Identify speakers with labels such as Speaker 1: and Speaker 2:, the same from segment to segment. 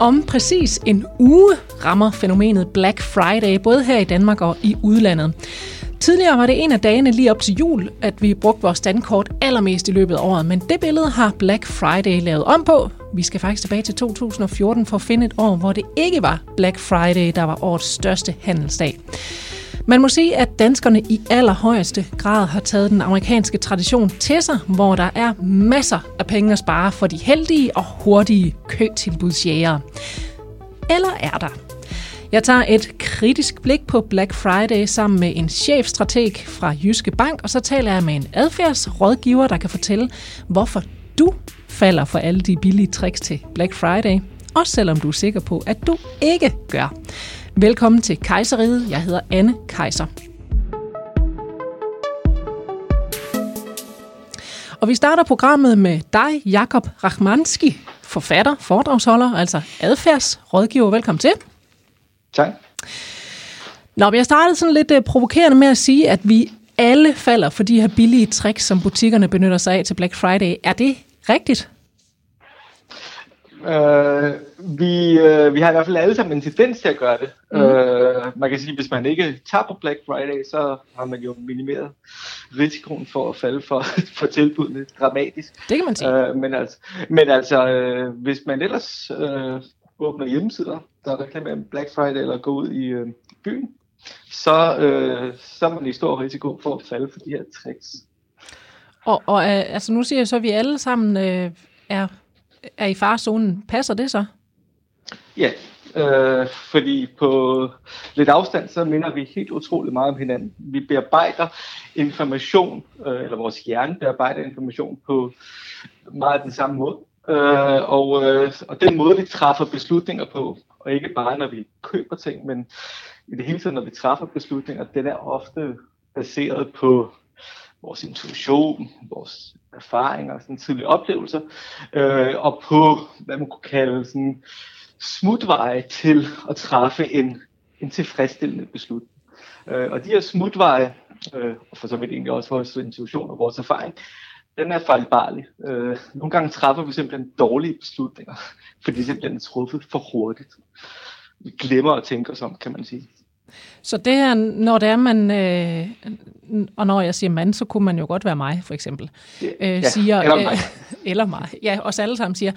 Speaker 1: Om præcis en uge rammer fænomenet Black Friday, både her i Danmark og i udlandet. Tidligere var det en af dagene lige op til jul, at vi brugte vores standkort allermest i løbet af året, men det billede har Black Friday lavet om på. Vi skal faktisk tilbage til 2014 for at finde et år, hvor det ikke var Black Friday, der var årets største handelsdag. Man må sige, at danskerne i allerhøjeste grad har taget den amerikanske tradition til sig, hvor der er masser af penge at spare for de heldige og hurtige køtilbudsjægere. Eller er der? Jeg tager et kritisk blik på Black Friday sammen med en chefstrateg fra Jyske Bank, og så taler jeg med en adfærdsrådgiver, der kan fortælle, hvorfor du falder for alle de billige tricks til Black Friday, også selvom du er sikker på, at du ikke gør. Velkommen til Kejseriet. Jeg hedder Anne Kejser. Og vi starter programmet med dig, Jakob Rachmanski, forfatter, foredragsholder, altså adfærdsrådgiver. Velkommen til.
Speaker 2: Tak.
Speaker 1: Nå, jeg startede sådan lidt uh, provokerende med at sige, at vi alle falder for de her billige tricks, som butikkerne benytter sig af til Black Friday. Er det rigtigt?
Speaker 2: Uh, vi, uh, vi har i hvert fald alle sammen en tendens til at gøre det. Mm. Uh, man kan sige, at hvis man ikke tager på Black Friday, så har man jo minimeret risikoen for at falde for, for tilbudene dramatisk.
Speaker 1: Det kan man sige.
Speaker 2: Uh, men altså, men altså uh, hvis man ellers uh, åbner hjemmesider, der reklamerer Black Friday, eller går ud i uh, byen, så, uh, så er man i stor risiko for at falde for de her tricks.
Speaker 1: Og, og uh, altså nu siger jeg så, at vi alle sammen uh, er er i farzonen. Passer det så?
Speaker 2: Ja, øh, fordi på lidt afstand, så minder vi helt utroligt meget om hinanden. Vi bearbejder information, øh, eller vores hjerne bearbejder information på meget den samme måde. Øh, og, øh, og den måde, vi træffer beslutninger på, og ikke bare når vi køber ting, men i det hele taget, når vi træffer beslutninger, den er ofte baseret på vores intuition, vores erfaringer, sådan tidlige oplevelser, øh, og på, hvad man kunne kalde sådan smutveje til at træffe en, en tilfredsstillende beslutning. Øh, og de her smutveje, øh, og for så vidt egentlig også vores intuition og vores erfaring, den er fejlbarlig. Øh, nogle gange træffer vi simpelthen dårlige beslutninger, fordi de simpelthen er truffet for hurtigt. Vi glemmer at tænke os om, kan man sige.
Speaker 1: Så det her, når det er man, øh, og når jeg siger mand, så kunne man jo godt være mig, for eksempel.
Speaker 2: Øh, ja, siger, eller mig. Øh,
Speaker 1: eller mig. Ja, os alle sammen siger,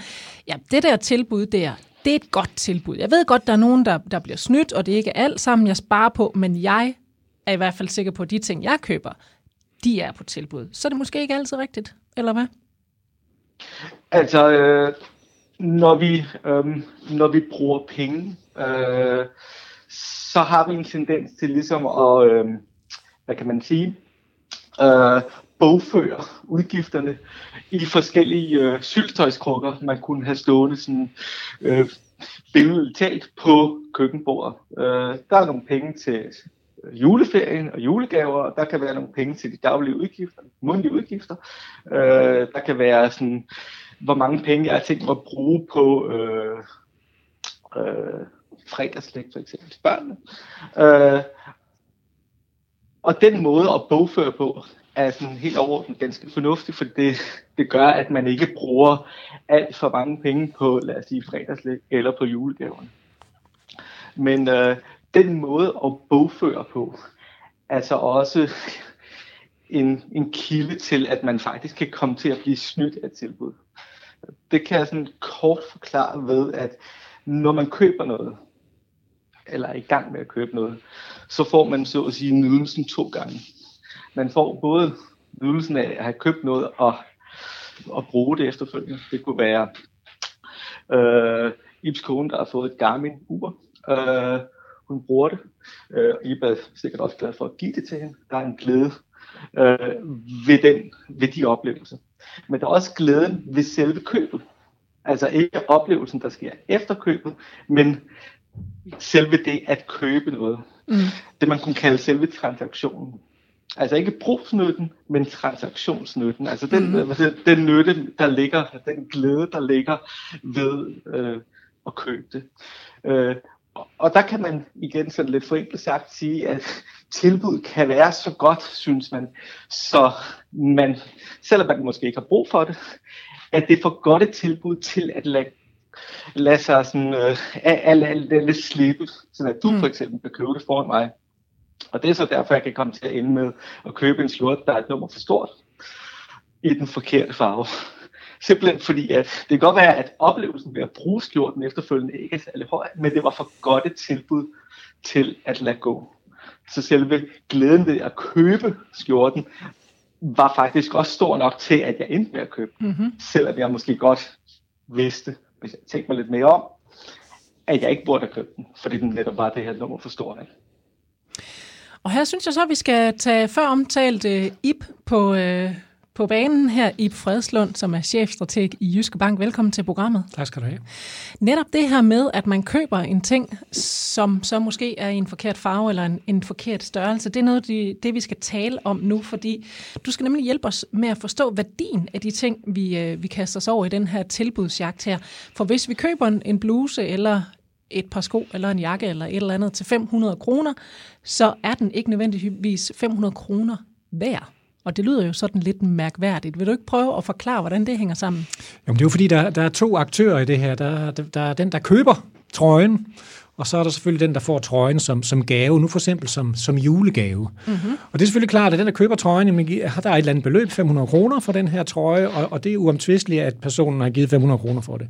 Speaker 1: ja, det der tilbud der, det er et godt tilbud. Jeg ved godt, der er nogen, der, der bliver snydt, og det er ikke alt sammen, jeg sparer på, men jeg er i hvert fald sikker på, at de ting, jeg køber, de er på tilbud. Så er det måske ikke altid rigtigt, eller hvad?
Speaker 2: Altså, øh, når, vi, øh, når vi bruger penge, øh, så har vi en tendens til ligesom at, øh, hvad kan man sige, øh, bogføre udgifterne i forskellige øh, syltøjskrukker, man kunne have stående sådan, øh, billedet talt på køkkenbordet. Øh, der er nogle penge til øh, juleferien og julegaver, og der kan være nogle penge til de daglige udgifter, mundlige udgifter. Øh, der kan være sådan, hvor mange penge jeg har tænkt mig at bruge på øh, øh, fredagslægt for eksempel til børnene. Øh, og den måde at bogføre på er sådan helt overordnet ganske fornuftig, for det, det gør, at man ikke bruger alt for mange penge på, lad os sige, fredagslæg eller på julegaverne. Men øh, den måde at bogføre på, er så også en, en kilde til, at man faktisk kan komme til at blive snydt af tilbud. Det kan jeg sådan kort forklare ved, at når man køber noget, eller er i gang med at købe noget, så får man så at sige nydelsen to gange. Man får både nydelsen af at have købt noget og, og bruge det efterfølgende. Det kunne være øh, Ibs kone, der har fået et Garmin-ur. Øh, hun bruger det. Øh, Ib er sikkert også glad for at give det til hende. Der er en glæde øh, ved, den, ved de oplevelser. Men der er også glæden ved selve købet. Altså ikke oplevelsen, der sker efter købet, men selve det at købe noget. Mm. Det man kunne kalde selve transaktionen. Altså ikke brugsnytten, men transaktionsnytten. Altså den, mm. den, den nytte, der ligger, den glæde, der ligger ved øh, at købe det. Øh, og der kan man igen sådan lidt forenklet sagt sige, at tilbud kan være så godt, synes man, så man, selvom man måske ikke har brug for det, at det er for godt et tilbud til at lade lade sig sådan, øh, alt, alt, alt lidt slippe, så at du mm. for eksempel kan købe det foran mig. Og det er så derfor, jeg kan komme til at ende med at købe en skjorte, der er et nummer for stort, i den forkerte farve. Simpelthen fordi, at det kan godt være, at oplevelsen ved at bruge skjorten efterfølgende ikke er særlig høj, men det var for godt et tilbud til at lade gå. Så selve glæden ved at købe skjorten var faktisk også stor nok til, at jeg endte med at købe mm-hmm. Selvom jeg måske godt vidste, hvis jeg tænkte mig lidt mere om, at jeg ikke burde have købt den, fordi den netop var det her nummer for stort. Ikke?
Speaker 1: Og her synes jeg så, at vi skal tage før omtalt uh, IP på, uh, på banen her, i Fredslund, som er chefstrateg i Jyske Bank. Velkommen til programmet.
Speaker 3: Tak skal du have.
Speaker 1: Netop det her med, at man køber en ting, som så måske er i en forkert farve eller en, en forkert størrelse, det er noget, det, det vi skal tale om nu, fordi du skal nemlig hjælpe os med at forstå værdien af de ting, vi, øh, vi kaster os over i den her tilbudsjagt her. For hvis vi køber en, en bluse eller et par sko eller en jakke eller et eller andet til 500 kroner, så er den ikke nødvendigvis 500 kroner værd. Og det lyder jo sådan lidt mærkværdigt. Vil du ikke prøve at forklare, hvordan det hænger sammen?
Speaker 3: Jamen, det er jo fordi, der, der er to aktører i det her. Der, der, der er den, der køber trøjen, og så er der selvfølgelig den, der får trøjen som, som gave, nu for eksempel som, som julegave. Mm-hmm. Og det er selvfølgelig klart, at den, der køber trøjen, jamen, har der et eller andet beløb, 500 kroner for den her trøje, og, og det er uomtvisteligt, at personen har givet 500 kroner for det.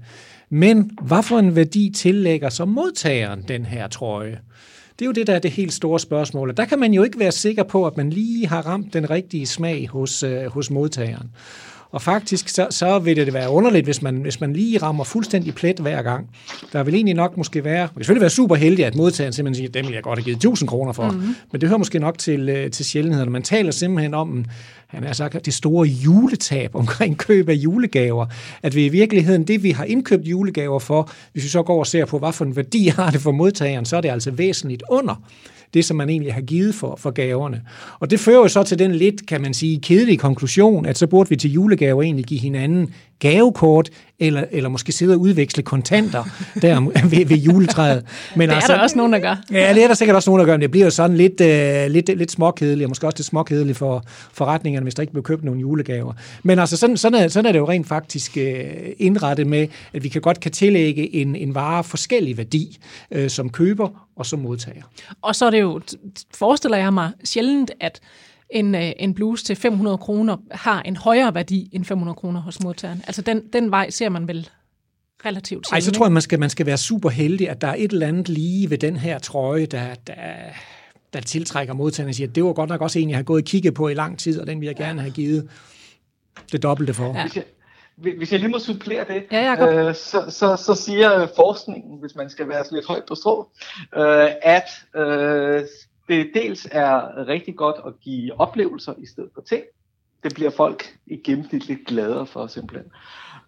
Speaker 3: Men hvad for en værdi tillægger så modtageren den her trøje? Det er jo det, der er det helt store spørgsmål. Og der kan man jo ikke være sikker på, at man lige har ramt den rigtige smag hos, øh, hos modtageren. Og faktisk så, så vil det være underligt, hvis man, hvis man lige rammer fuldstændig plet hver gang. Der vil egentlig nok måske være, det vil selvfølgelig være super heldig, at modtageren simpelthen siger, dem vil jeg godt have givet 1000 kroner for. Mm-hmm. Men det hører måske nok til, øh, til sjældenheden. Man taler simpelthen om han er sagt, det store juletab omkring køb af julegaver. At vi i virkeligheden, det vi har indkøbt julegaver for, hvis vi så går og ser på, hvad for en værdi har det for modtageren, så er det altså væsentligt under det, som man egentlig har givet for, for gaverne. Og det fører jo så til den lidt, kan man sige, kedelige konklusion, at så burde vi til julegaver egentlig give hinanden gavekort, eller, eller måske sidde og udveksle kontanter der ved, ved juletræet.
Speaker 1: Men det er altså, der også nogen, der gør.
Speaker 3: Ja, det er der sikkert også nogen, der gør, men det bliver jo sådan lidt, uh, lidt, lidt småkedeligt, og måske også lidt småkedeligt for forretningerne, hvis der ikke bliver købt nogle julegaver. Men altså, sådan, sådan, er, sådan er det jo rent faktisk uh, indrettet med, at vi kan godt kan tillægge en, en vare forskellig værdi uh, som køber og som modtager.
Speaker 1: Og så er det jo, forestiller jeg mig sjældent, at en, øh, en bluse til 500 kroner har en højere værdi end 500 kroner hos modtageren. Altså den, den vej ser man vel relativt
Speaker 3: Nej, så tror jeg, man skal, man skal være super heldig, at der er et eller andet lige ved den her trøje, der, der, der tiltrækker modtageren og siger, det var godt nok også en, jeg har gået og kigget på i lang tid, og den vil jeg gerne have givet det dobbelte for. Ja.
Speaker 2: Hvis jeg lige må supplere det,
Speaker 1: ja,
Speaker 2: øh, så, så, så siger forskningen, hvis man skal være lidt højt på strå, øh, at øh, det dels er rigtig godt at give oplevelser i stedet for ting. Det bliver folk i gennemsnit lidt gladere for simpelthen.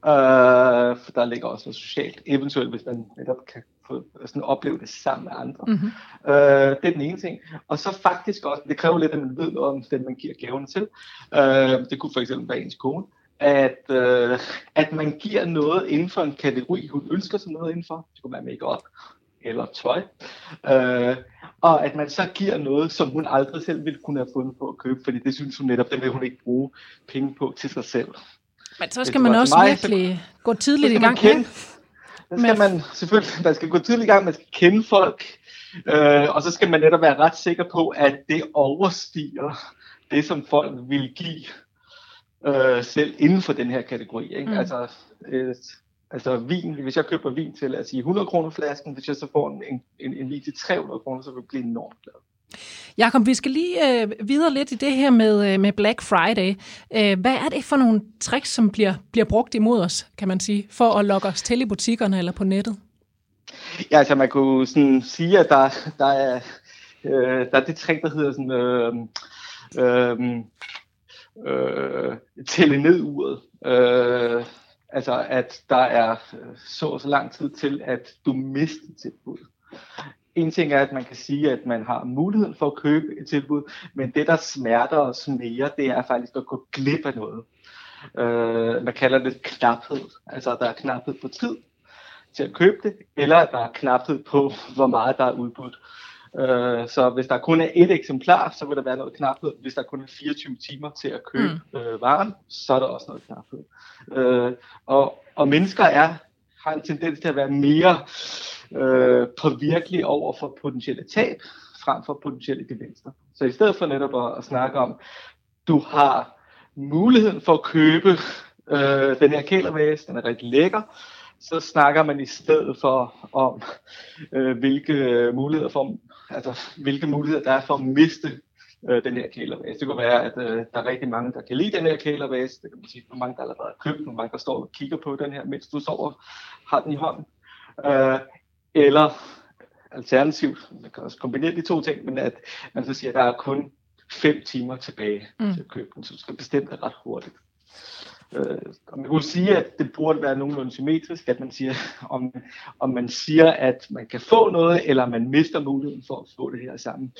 Speaker 2: Uh, for der ligger også noget socialt, eventuelt hvis man netop kan få sådan opleve det sammen med andre. Mm-hmm. Uh, det er den ene ting. Og så faktisk også, det kræver lidt, at man ved noget om den, man giver gaven til. Uh, det kunne for eksempel være ens kone at, uh, at man giver noget inden for en kategori, hun ønsker sig noget indenfor. Det kunne være make-up, eller tøj. Øh, og at man så giver noget, som hun aldrig selv ville kunne have fundet på at købe, fordi det synes hun netop, det vil hun ikke bruge penge på til sig selv.
Speaker 1: Men så skal man også mig, virkelig så, gå tidligt i gang.
Speaker 2: Kende, så skal man selvfølgelig, man skal gå tidligt i gang, man skal kende folk, øh, og så skal man netop være ret sikker på, at det overstiger det, som folk vil give øh, selv inden for den her kategori. Ikke? Mm. Altså, øh, Altså vin, hvis jeg køber vin til, at sige 100 kroner flasken, hvis jeg så får en, en, en vin til 300 kroner, så vil jeg blive enormt glad.
Speaker 1: Jakob, vi skal lige øh, videre lidt i det her med, øh, med Black Friday. Øh, hvad er det for nogle tricks, som bliver, bliver brugt imod os, kan man sige, for at lokke os til i butikkerne eller på nettet?
Speaker 2: Ja, altså man kunne sådan sige, at der, der, er, øh, der er det trick, der hedder sådan, øh, øh, øh, tælle ned uret. Øh, Altså, at der er øh, så og så lang tid til, at du mister tilbud. En ting er, at man kan sige, at man har muligheden for at købe et tilbud, men det, der smerter os mere, det er faktisk at gå glip af noget. Øh, man kalder det knaphed. Altså, der er knaphed på tid til at købe det, eller der er knaphed på, hvor meget der er udbudt. Øh, så hvis der kun er et eksemplar, så vil der være noget knaphed. Hvis der kun er 24 timer til at købe mm. øh, varen, så er der også noget knaphed. Øh, og, og mennesker er har en tendens til at være mere øh, påvirkelige over for potentielle tab, frem for potentielle gevinster. Så i stedet for netop at, at snakke om, du har muligheden for at købe øh, den her kælervæs, den er rigtig lækker, så snakker man i stedet for om, øh, hvilke muligheder for, altså, hvilke muligheder der er for at miste øh, den her kælervæs. Det kunne være, at øh, der er rigtig mange, der kan lide den her kælervæs. Det kan man sige, hvor mange der allerede har købt, hvor mange der står og kigger på den her, mens du sover, har den i hånden. Øh, eller alternativt, man kan også kombinere de to ting, men at man så siger, at der er kun fem timer tilbage mm. til at købe den, så du skal bestemme det ret hurtigt. Øh, og man kunne sige, at det burde være nogenlunde symmetrisk, at man siger, om, om man siger, at man kan få noget, eller man mister muligheden for at få det her sammen.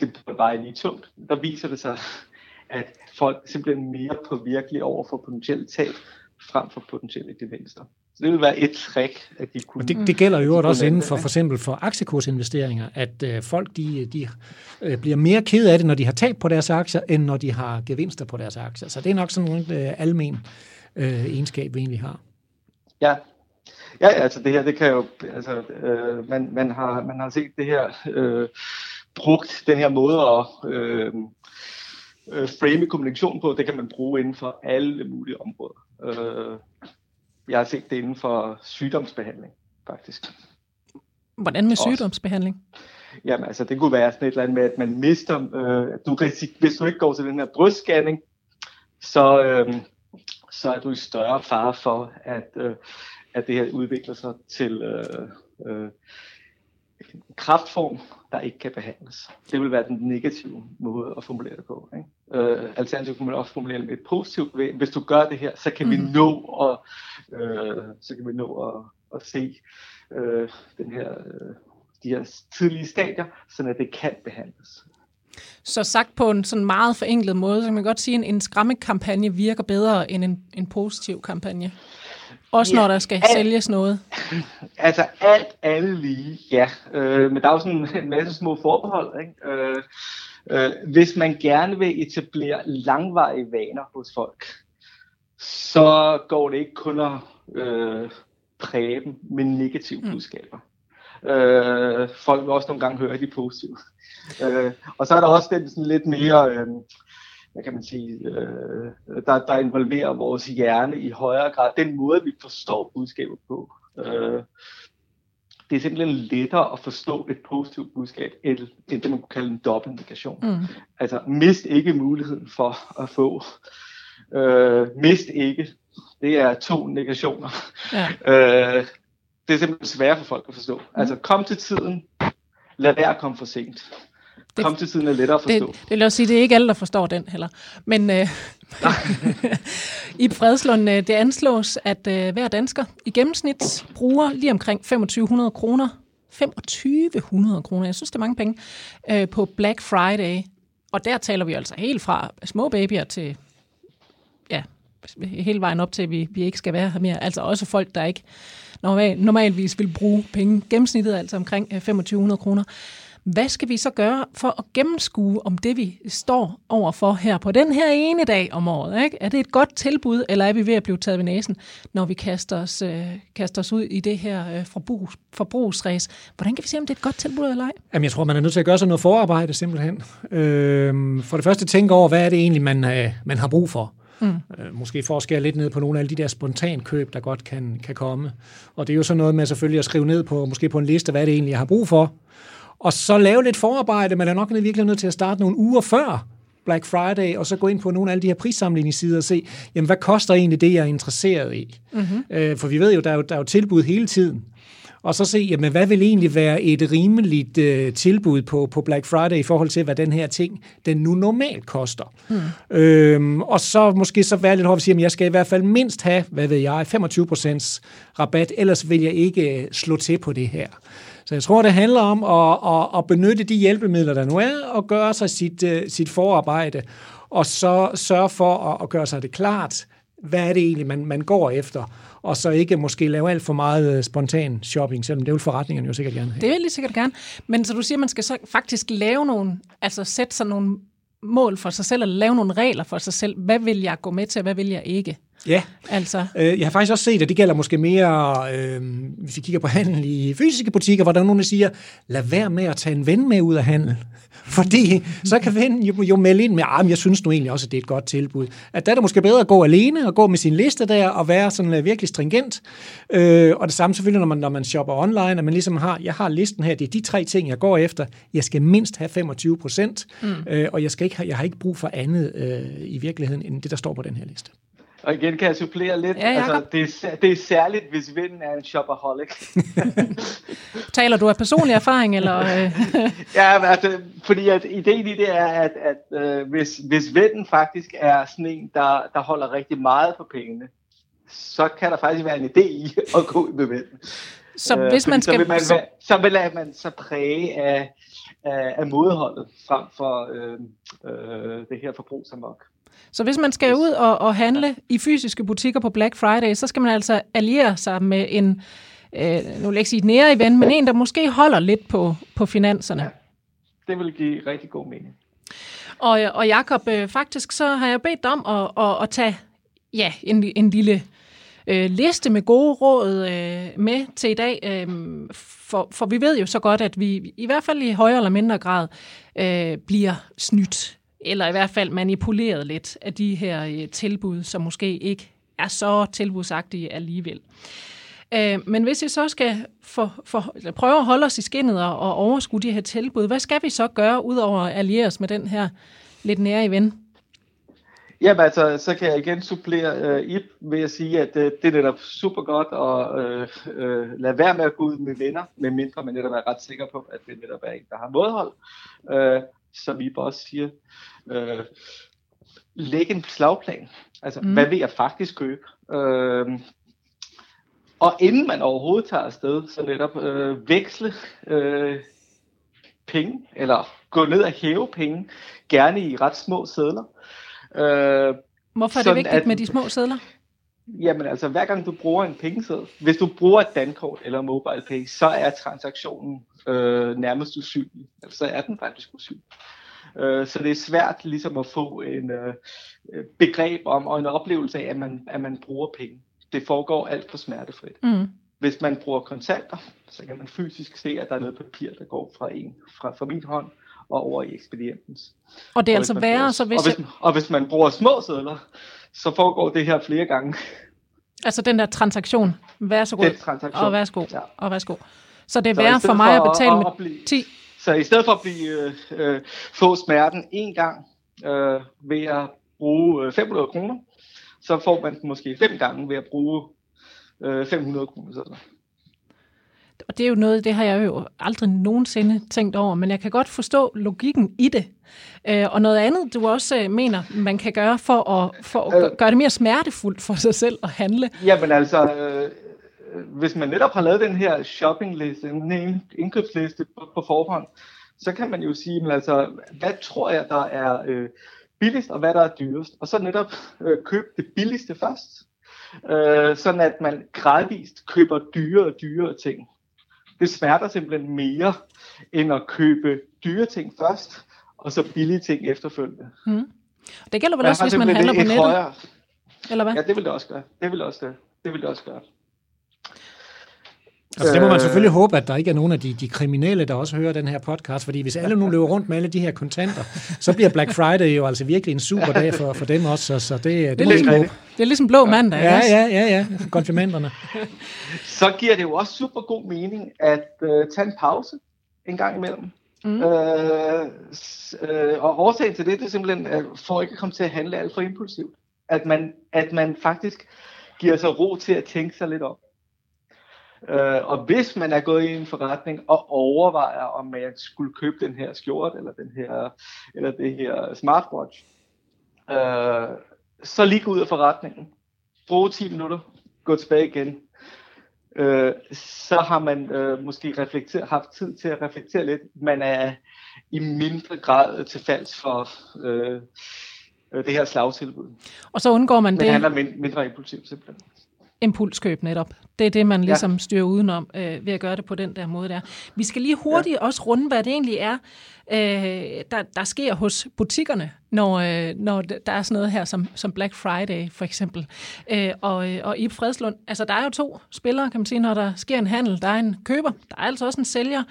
Speaker 2: Det burde bare lige tungt. Der viser det sig, at folk simpelthen mere påvirkelige over for potentielle tab, frem for potentielle gevinster. Så det vil være et trick, at de kunne...
Speaker 3: Og det, det gælder jo også inden for for eksempel for aktiekursinvesteringer, at øh, folk de, de øh, bliver mere ked af det, når de har tab på deres aktier, end når de har gevinster på deres aktier. Så det er nok sådan en øh, almen øh, egenskab, vi egentlig har.
Speaker 2: Ja, Ja, altså det her, det kan jo, altså, øh, man, man, har, man har set det her øh, brugt, den her måde at øh, øh, frame kommunikation på, det kan man bruge inden for alle mulige områder. Øh, jeg har set det inden for sygdomsbehandling, faktisk.
Speaker 1: Hvordan med sygdomsbehandling?
Speaker 2: Jamen, altså, det kunne være sådan et eller andet med, at man mister, øh, du risik, hvis du ikke går til den her brystscanning, så, øh, så er du i større fare for, at, øh, at det her udvikler sig til øh, øh, en kraftform, der ikke kan behandles. Det vil være den negative måde at formulere det på. Ikke? Øh, alternativt kan man også formulere et positivt. Hvis du gør det her, så kan mm. vi nå at, øh, så kan vi nå at, at se øh, den her, øh, de her tidlige stadier, så at det kan behandles.
Speaker 1: Så sagt på en sådan meget forenklet måde, så kan man godt sige, at en, en skræmmekampagne virker bedre end en, en positiv kampagne. Også ja, når der skal alt, sælges noget?
Speaker 2: Altså alt andet lige, ja. Øh, men der er jo sådan en masse små forbehold. Ikke? Øh, øh, hvis man gerne vil etablere langvarige vaner hos folk, så går det ikke kun at øh, præge dem med negative mm. budskaber. Øh, folk vil også nogle gange høre de positive. Øh, og så er der også den sådan lidt mere... Øh, hvad kan man sige, øh, der, der involverer vores hjerne i højere grad. Den måde, vi forstår budskabet på. Øh, det er simpelthen lettere at forstå et positivt budskab, end, end det, man kunne kalde en dobbeltnegation. Mm. Altså, mist ikke muligheden for at få. Øh, mist ikke. Det er to negationer. Ja. Øh, det er simpelthen svært for folk at forstå. Mm. Altså, kom til tiden. Lad være at komme for sent det, kom til tiden er lettere at forstå.
Speaker 1: Det, det vil også sige, det er ikke alle, der forstår den heller. Men øh, i Fredslund, øh, det anslås, at øh, hver dansker i gennemsnit bruger lige omkring 2500 kroner 2500 kroner, jeg synes, det er mange penge, øh, på Black Friday. Og der taler vi altså helt fra små babyer til, ja, hele vejen op til, at vi, vi ikke skal være her mere. Altså også folk, der ikke normal, normalvis vil bruge penge. Gennemsnittet er altså omkring 2500 kroner. Hvad skal vi så gøre for at gennemskue, om det vi står overfor her på den her ene dag om året, ikke? er det et godt tilbud, eller er vi ved at blive taget ved næsen, når vi kaster os, øh, kaster os ud i det her øh, forbrugs, forbrugsræs? Hvordan kan vi se, om det er et godt tilbud eller ej?
Speaker 3: Jamen, jeg tror, man er nødt til at gøre sig noget forarbejde simpelthen. Øh, for det første tænke over, hvad er det egentlig, man, øh, man har brug for. Mm. Øh, måske for at skære lidt ned på nogle af alle de der spontankøb, der godt kan, kan komme. Og det er jo sådan noget med selvfølgelig at skrive ned på, måske på en liste, hvad er det egentlig, jeg har brug for og så lave lidt forarbejde, men er nok virkelig nødt til at starte nogle uger før Black Friday, og så gå ind på nogle af alle de her prissammenligningssider og se, jamen, hvad koster egentlig det, jeg er interesseret i? Mm-hmm. Øh, for vi ved jo, der er jo, der er jo tilbud hele tiden. Og så se, jamen, hvad vil egentlig være et rimeligt øh, tilbud på, på Black Friday i forhold til, hvad den her ting, den nu normalt koster. Mm. Øhm, og så måske så være lidt hårdt at sige, at jeg skal i hvert fald mindst have, hvad ved jeg, 25% rabat, ellers vil jeg ikke øh, slå til på det her. Så jeg tror, det handler om at, at, at benytte de hjælpemidler, der nu er, og gøre sig sit, øh, sit forarbejde, og så sørge for at, at gøre sig det klart, hvad er det egentlig, man, man går efter, og så ikke måske lave alt for meget øh, spontan shopping, selvom det vil forretningerne jo sikkert gerne have.
Speaker 1: Det vil de sikkert gerne, men så du siger, at man skal så faktisk lave nogle, altså sætte sig nogle mål for sig selv, eller lave nogle regler for sig selv. Hvad vil jeg gå med til, og hvad vil jeg ikke?
Speaker 3: Ja,
Speaker 1: Altså,
Speaker 3: Øh, Jeg har faktisk også set, at det gælder måske mere, øh, hvis vi kigger på handel i fysiske butikker, hvor der er nogen, der siger, lad være med at tage en ven med ud af handel. Fordi så kan vennen jo, jo melde ind med, at jeg synes nu egentlig også, at det er et godt tilbud. At der er det måske bedre at gå alene og gå med sin liste der og være sådan uh, virkelig stringent. Øh, og det samme selvfølgelig, når man, når man shopper online, at man ligesom har, jeg har listen her, det er de tre ting, jeg går efter. Jeg skal mindst have 25 procent, mm. øh, og jeg, skal ikke jeg har ikke brug for andet øh, i virkeligheden, end det, der står på den her liste.
Speaker 2: Og igen kan jeg supplere lidt.
Speaker 1: Ja, Jacob.
Speaker 2: altså, det, er, det er særligt, hvis vennen er en shopaholic.
Speaker 1: taler du af personlig erfaring, eller... Øh,
Speaker 2: ja, altså, fordi at ideen i det er, at, at øh, hvis, hvis vennen faktisk er sådan en, der, der holder rigtig meget på pengene, så kan der faktisk være en idé i at gå ud med vennen.
Speaker 1: så
Speaker 2: Øh,
Speaker 1: hvis man skal...
Speaker 2: Så vil man,
Speaker 1: så,
Speaker 2: vil man så præge af, af, af modholdet frem for øh, øh, det her forbrugsamok.
Speaker 1: Så hvis man skal ud og, og handle i fysiske butikker på Black Friday, så skal man altså alliere sig med en, øh, nu vil jeg ikke sige et nære ven, men en, der måske holder lidt på, på finanserne.
Speaker 2: Ja. Det vil give rigtig god mening.
Speaker 1: Og, og Jacob, øh, faktisk så har jeg bedt dig om at, at, at tage ja, en, en lille øh, liste med gode råd øh, med til i dag. Øh, for, for vi ved jo så godt, at vi i hvert fald i højere eller mindre grad øh, bliver snydt, eller i hvert fald manipuleret lidt af de her øh, tilbud, som måske ikke er så tilbudsagtige alligevel. Øh, men hvis vi så skal for, for, prøve at holde os i skinnet og, overskue de her tilbud, hvad skal vi så gøre, udover at alliere os med den her lidt nære ven?
Speaker 2: Jamen altså, så kan jeg igen supplere øh, Ip ved at sige, at øh, det er netop super godt at øh, øh, lade være med at gå ud med venner, medmindre man netop er ret sikker på, at det netop er en, der har modhold. Øh, som Ip også siger, øh, læg en slagplan. Altså, mm. hvad vil jeg faktisk købe? Øh, og inden man overhovedet tager afsted, så netop øh, veksle øh, penge, eller gå ned og hæve penge, gerne i ret små sædler. Øh,
Speaker 1: Hvorfor er det vigtigt
Speaker 2: at-
Speaker 1: med de små sædler?
Speaker 2: Jamen altså, hver gang du bruger en pengeseddel, hvis du bruger et dankort eller mobile pay, så er transaktionen øh, nærmest usynlig. Altså, så er den faktisk usynlig. Øh, så det er svært ligesom at få en øh, øh, begreb om og en oplevelse af, at man, at man bruger penge. Det foregår alt for smertefrit.
Speaker 1: Mm.
Speaker 2: Hvis man bruger kontanter, så kan man fysisk se, at der er noget papir, der går fra en fra, fra min hånd og over i ekspedientens.
Speaker 1: Og det er
Speaker 2: Og
Speaker 1: altså værre,
Speaker 2: bruger-
Speaker 1: så hvis,
Speaker 2: og, hvis, og hvis man bruger små sædler, så foregår det her flere gange.
Speaker 1: altså den der transaktion, værsgo,
Speaker 2: Den transaktion.
Speaker 1: og værsgo,
Speaker 2: Ja.
Speaker 1: og værsgo. Så det er
Speaker 2: Så
Speaker 1: værre for mig at betale
Speaker 2: at-
Speaker 1: med
Speaker 2: at blive-
Speaker 1: 10.
Speaker 2: Så i stedet for at blive, øh, øh, få smerten en gang øh, ved at bruge øh, 500 kroner, så får man den måske fem gange ved at bruge øh, 500 kroner. Sådan.
Speaker 1: Og det er jo noget, det har jeg jo aldrig nogensinde tænkt over, men jeg kan godt forstå logikken i det. Øh, og noget andet, du også øh, mener, man kan gøre for at, for at
Speaker 2: Øh.
Speaker 1: gø- gøre det mere smertefuldt for sig selv at handle.
Speaker 2: Jamen altså, øh, hvis man netop har lavet den her shoppingliste, en ind- indkøbsliste på, på forhånd, så kan man jo sige, men altså, hvad tror jeg, der er øh, billigst, og hvad der er dyrest? Og så netop øh, købe det billigste først, øh, sådan at man gradvist køber dyre og dyrere ting. Det smerter simpelthen mere, end at købe dyre ting først, og så billige ting efterfølgende.
Speaker 1: Det gælder vel også, hvis man handler på
Speaker 2: et
Speaker 1: nettet,
Speaker 2: højere-
Speaker 1: eller hvad?
Speaker 2: Ja, det vil det også gøre. Det vil det også gøre. Det vil det også gøre.
Speaker 3: Altså, det må man
Speaker 2: Øh.
Speaker 3: selvfølgelig håbe, at der ikke er nogen af de, de kriminelle, der også hører den her podcast, fordi hvis alle nu løber rundt med alle de her kontanter, så bliver Black Friday jo altså virkelig en super dag for, for dem også, så, så det, det, det håbe.
Speaker 2: rigtigt.
Speaker 1: Det er ligesom blå mandag,
Speaker 3: Ja,
Speaker 1: ikke?
Speaker 3: ja, ja, ja, konfirmanderne.
Speaker 2: så giver det jo også super god mening at øh, tage en pause en gang imellem.
Speaker 1: Mm.
Speaker 2: Øh, øh, og årsagen til det, det er simpelthen øh, for ikke at komme til at handle alt for impulsivt. At man, at man faktisk giver sig ro til at tænke sig lidt om. Øh, og hvis man er gået i en forretning og overvejer, om man skulle købe den her skjort, eller, den her, eller det her smartwatch, øh, så lige gå ud af forretningen. Brug 10 minutter, gå tilbage igen, øh, så har man øh, måske reflekteret, haft tid til at reflektere lidt. Man er i mindre grad til falds for øh, øh, det her slagtilbud.
Speaker 1: Og så undgår man
Speaker 2: Man
Speaker 1: det.
Speaker 2: handler mind- mindre impulsivt simpelthen.
Speaker 1: Impulskøb netop. Det er det, man ligesom ja. styrer udenom øh, ved at gøre det på den der måde der. Vi skal lige hurtigt ja. også runde, hvad det egentlig er, øh, der, der sker hos butikkerne, når, øh, når der er sådan noget her som, som Black Friday for eksempel. Øh, og, øh, og i Fredslund, altså der er jo to spillere, kan man sige, når der sker en handel. Der er en køber, der er altså også en sælger.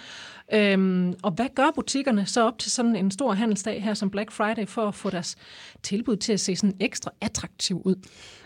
Speaker 1: Øhm, og hvad gør butikkerne så op til sådan en stor handelsdag her som Black Friday for at få deres tilbud til at se sådan ekstra attraktiv ud?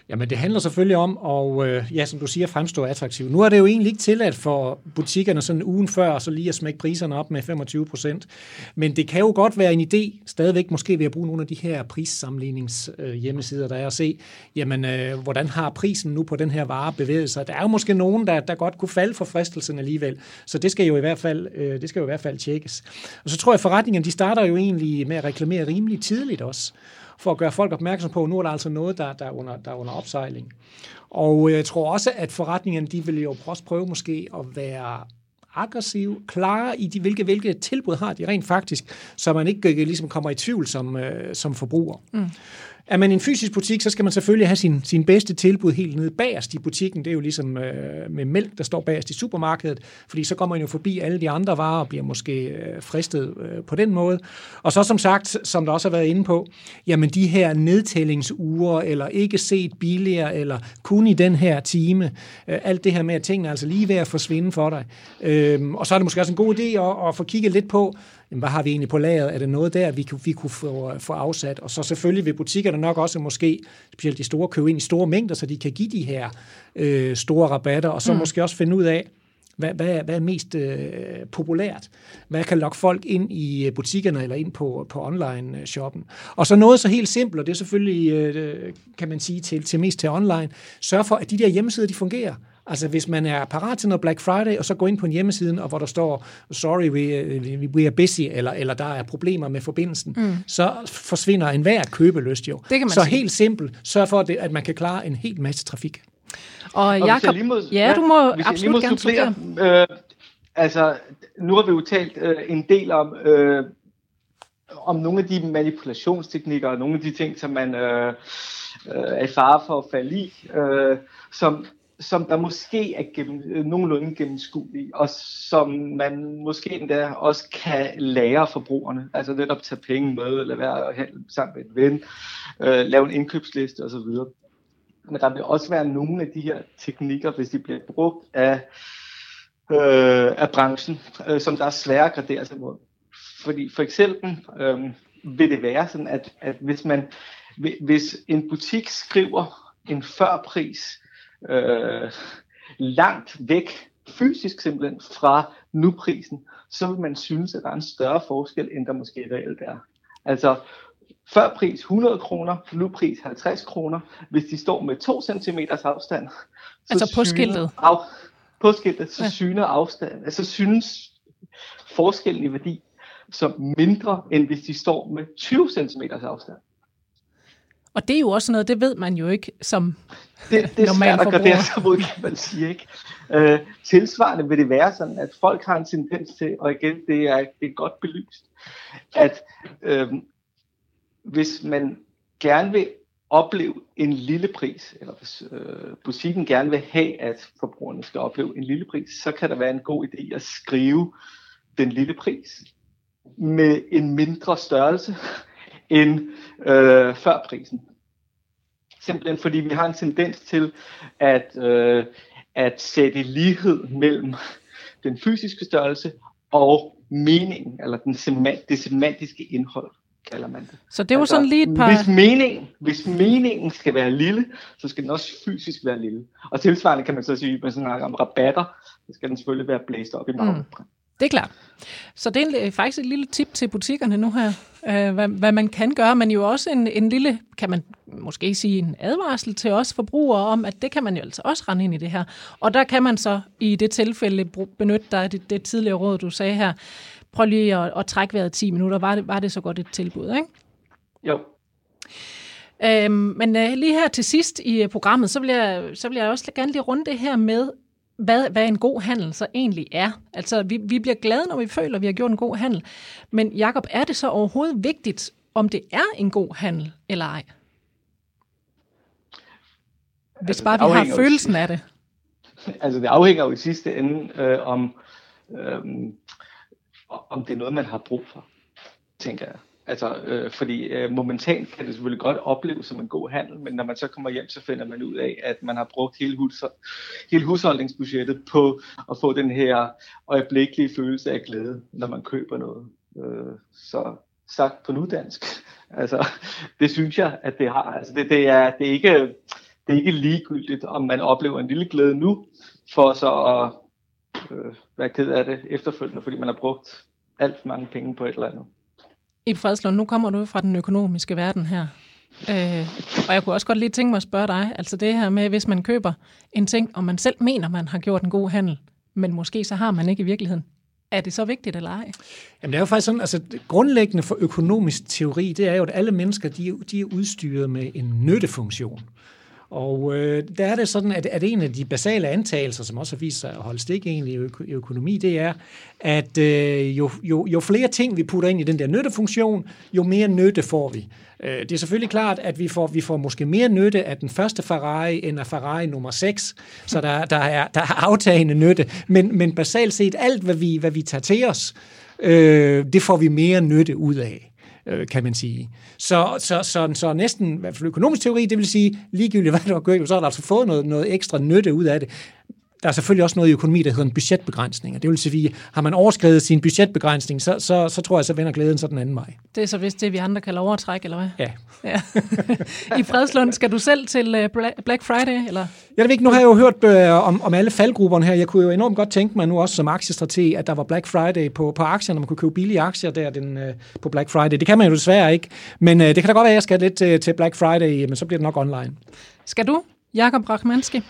Speaker 3: Jamen det handler selvfølgelig om at, øh, ja, som du siger, fremstå attraktivt. Nu er det jo egentlig ikke tilladt for butikkerne sådan ugen før, så lige at smække priserne op med 25 procent. Men det kan jo godt være en idé, stadigvæk måske ved at bruge nogle af de her prissammenlignings øh, hjemmesider, der er at se, jamen øh, hvordan har prisen nu på den her vare bevæget sig. Der er jo måske nogen, der, der godt kunne falde for fristelsen alligevel. Så det skal jo i hvert fald, øh, det skal jo i hvert fald tjekkes. Og så tror jeg, at forretningerne de starter jo egentlig med at reklamere rimelig tidligt også for at gøre folk opmærksom på, at nu er der altså noget, der, der, er, under, der er under opsejling. Og øh, jeg tror også, at forretningerne de vil jo også prøve måske at være aggressiv, klare i de, hvilke, hvilke tilbud har de rent faktisk, så man ikke øh, ligesom kommer i tvivl som, øh, som forbruger. Mm. Er man en fysisk butik, så skal man selvfølgelig have sin, sin bedste tilbud helt nede bagerst i butikken. Det er jo ligesom øh, med mælk, der står bagerst i supermarkedet, fordi så kommer man jo forbi alle de andre varer og bliver måske øh, fristet øh, på den måde. Og så som sagt, som der også har været inde på, jamen de her nedtællingsure, eller ikke set billigere, eller kun i den her time, øh, alt det her med, at tingene er altså lige ved at forsvinde for dig. Øh, og så er det måske også en god idé at, at få kigget lidt på, jamen, hvad har vi egentlig på lageret? Er det noget der, vi, vi kunne få, få afsat? Og så selvfølgelig vil butikkerne nok også måske, specielt de store, købe ind i store mængder, så de kan give de her øh, store rabatter, og så mm. måske også finde ud af, hvad, hvad, hvad er mest øh, populært? Hvad kan lokke folk ind i butikkerne eller ind på, på online-shoppen? Og så noget så helt simpelt, og det er selvfølgelig, øh, kan man sige, til, til mest til online. Sørg for, at de der hjemmesider, de fungerer. Altså hvis man er parat til noget Black Friday, og så går ind på en hjemmeside, og hvor der står, sorry, we, we are busy, eller, eller der er problemer med forbindelsen, mm. så forsvinder enhver købelyst jo. Det kan man så sige. helt simpelt, sørg for, at, at man kan klare en hel masse trafik.
Speaker 1: Og, og Jacob, må, ja, ja, du må absolut gerne supplere.
Speaker 2: Øh, altså, nu har vi jo talt øh, en del om, øh, om nogle af de manipulationsteknikker, og nogle af de ting, som man øh, øh, er i fare for at falde i, øh, som som der måske er gennem, øh, nogenlunde gennemskuelig, og som man måske endda også kan lære forbrugerne. Altså netop tage penge med, eller være sammen med en ven, øh, lave en indkøbsliste osv. Men der vil også være nogle af de her teknikker, hvis de bliver brugt af, øh, af branchen, øh, som der er svære at gradere sig mod. Fordi for eksempel øh, vil det være sådan, at, at hvis man hvis en butik skriver en førpris øh, langt væk fysisk simpelthen fra nuprisen, så vil man synes, at der er en større forskel, end der måske reelt er. Altså, før pris 100 kroner, nu pris 50 kroner. Hvis de står med 2 cm afstand, så
Speaker 1: altså på skiltet?
Speaker 2: Af, på skiltet, så ja. syner afstand, altså synes forskellen i værdi som mindre, end hvis de står med 20 cm afstand.
Speaker 1: Og det er jo også noget, det ved man jo ikke som
Speaker 2: det, det er svært at gradere sig mod, kan man sige. Ikke? Øh, tilsvarende vil det være sådan, at folk har en tendens til, og igen, det er, det er godt belyst, at øh, hvis man gerne vil opleve en lille pris, eller hvis øh, butikken gerne vil have, at forbrugerne skal opleve en lille pris, så kan der være en god idé at skrive den lille pris med en mindre størrelse end øh, før prisen. Simpelthen fordi vi har en tendens til at, øh, at sætte lighed mellem den fysiske størrelse og meningen, eller den semant, det semantiske indhold, kalder man det.
Speaker 1: Så det var altså, sådan lige et par...
Speaker 2: Hvis meningen, hvis meningen skal være lille, så skal den også fysisk være lille. Og tilsvarende kan man så sige, at man snakker om rabatter, så skal den selvfølgelig være blæst op i markedet. Mm.
Speaker 1: Det er klart. Så det er faktisk et lille tip til butikkerne nu her, øh, hvad, hvad man kan gøre, men jo også en, en lille, kan man måske sige, en advarsel til os forbrugere om, at det kan man jo altså også rende ind i det her. Og der kan man så i det tilfælde benytte dig af det, det tidligere råd, du sagde her. Prøv lige at, at trække vejret 10 minutter. Var det, var det så godt et tilbud, ikke?
Speaker 2: Jo.
Speaker 1: Øhm, men uh, lige her til sidst i uh, programmet, så vil, jeg, så vil jeg også gerne lige runde det her med, hvad, hvad en god handel så egentlig er. Altså, vi, vi bliver glade, når vi føler, at vi har gjort en god handel. Men Jakob, er det så overhovedet vigtigt, om det er en god handel eller ej? Hvis altså, bare vi har følelsen af det.
Speaker 2: Altså det afhænger jo i sidste ende øh, om, øh, om det er noget, man har brug for, tænker jeg. Altså, øh, fordi øh, momentant kan det selvfølgelig godt opleves som en god handel, men når man så kommer hjem, så finder man ud af, at man har brugt hele, hus, hele husholdningsbudgettet på at få den her øjeblikkelige følelse af glæde, når man køber noget. Øh, så sagt på nudansk, altså, det synes jeg, at det har. Altså, det, det, er, det, er ikke, det er ikke ligegyldigt, om man oplever en lille glæde nu, for så at øh, være ked af det efterfølgende, fordi man har brugt alt for mange penge på et eller andet.
Speaker 1: I Fredslund, nu kommer du fra den økonomiske verden her. Øh, og jeg kunne også godt lige tænke mig at spørge dig, altså det her med, hvis man køber en ting, og man selv mener, man har gjort en god handel, men måske så har man ikke i virkeligheden. Er det så vigtigt eller ej?
Speaker 3: Jamen det er jo faktisk sådan, altså grundlæggende for økonomisk teori, det er jo, at alle mennesker, de, de er udstyret med en nyttefunktion. Og øh, der er det sådan, at, at en af de basale antagelser, som også har vist sig at holde stik egentlig i, øko, i økonomi, det er, at øh, jo, jo, jo flere ting vi putter ind i den der nyttefunktion, jo mere nytte får vi. Øh, det er selvfølgelig klart, at vi får, vi får måske mere nytte af den første Ferrari, end af Ferrari nummer 6, så der, der, er, der er aftagende nytte. Men, men basalt set, alt hvad vi, hvad vi tager til os, øh, det får vi mere nytte ud af øh, kan man sige. Så, så, så, så næsten, i hvert fald økonomisk teori, det vil sige, ligegyldigt hvad du har gjort, så har du altså fået noget, noget ekstra nytte ud af det der er selvfølgelig også noget i økonomi, der hedder en budgetbegrænsning. Det vil sige, har man overskrevet sin budgetbegrænsning, så, så, så tror jeg, så vender glæden så den anden vej.
Speaker 1: Det er så vist det, vi andre kalder overtræk, eller hvad?
Speaker 3: Ja.
Speaker 1: ja. I Fredslund, skal du selv til øh, Black Friday? Eller?
Speaker 3: Jeg ved ikke, nu har jeg jo hørt øh, om, om alle faldgrupperne her. Jeg kunne jo enormt godt tænke mig nu også som aktiestrateg, at der var Black Friday på, på aktierne. Man kunne købe billige aktier der den, øh, på Black Friday. Det kan man jo desværre ikke. Men øh, det kan da godt være, at jeg skal lidt til, til Black Friday, men så bliver det nok online.
Speaker 1: Skal du, Jakob Rachmanski?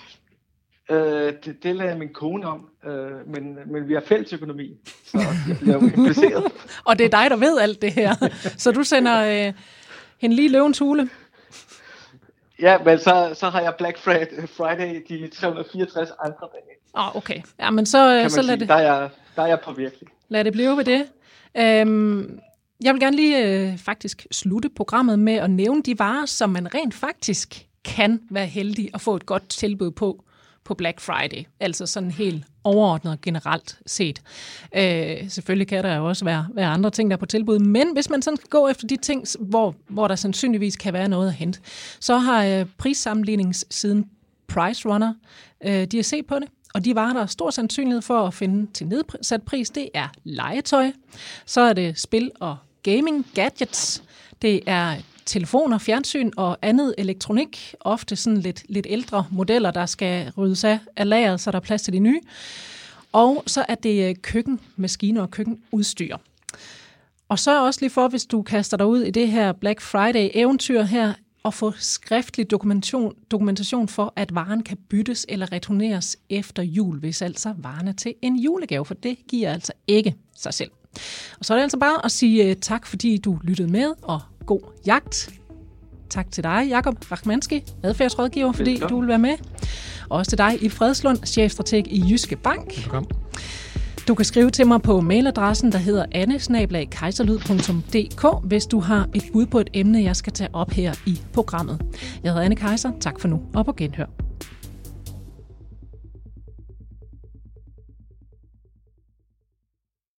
Speaker 2: Øh, det, det lader min kone om, øh, men, men vi har fælles økonomi, så jeg bliver impliceret.
Speaker 1: og det er dig, der ved alt det her. Så du sender øh, hende lige løvens hule?
Speaker 2: Ja, men så, så har jeg Black Friday de 364 andre dage.
Speaker 1: Oh, okay. Ja, men så, så lad det...
Speaker 2: Der er, jeg, der er jeg på virkelig.
Speaker 1: Lad det blive ved det. Øhm, jeg vil gerne lige øh, faktisk slutte programmet med at nævne de varer, som man rent faktisk kan være heldig at få et godt tilbud på på Black Friday, altså sådan helt overordnet generelt set. Øh, selvfølgelig kan der jo også være, være andre ting, der er på tilbud, men hvis man sådan skal gå efter de ting, hvor, hvor der sandsynligvis kan være noget at hente, så har øh, prissammenligningssiden Price Runner, øh, de har set på det, og de varer, der er stor sandsynlighed for at finde til nedsat pris, det er legetøj, så er det spil og gaming gadgets, det er telefoner, fjernsyn og andet elektronik. Ofte sådan lidt, lidt ældre modeller, der skal ryddes af, af lageret, så der er plads til de nye. Og så er det øh, køkkenmaskiner og køkkenudstyr. Og så også lige for, hvis du kaster dig ud i det her Black Friday-eventyr her, og få skriftlig dokumentation, dokumentation for, at varen kan byttes eller returneres efter jul, hvis altså varen er til en julegave, for det giver altså ikke sig selv. Og så er det altså bare at sige øh, tak, fordi du lyttede med, og god jagt. Tak til dig, Jakob Rachmanski, adfærdsrådgiver, fordi Velkommen. du vil være med. Og også til dig, i Fredslund, chefstrateg i Jyske Bank.
Speaker 3: Velkommen.
Speaker 1: Du kan skrive til mig på mailadressen, der hedder anne hvis du har et bud på et emne, jeg skal tage op her i programmet. Jeg hedder Anne Kejser. Tak for nu, og på genhør.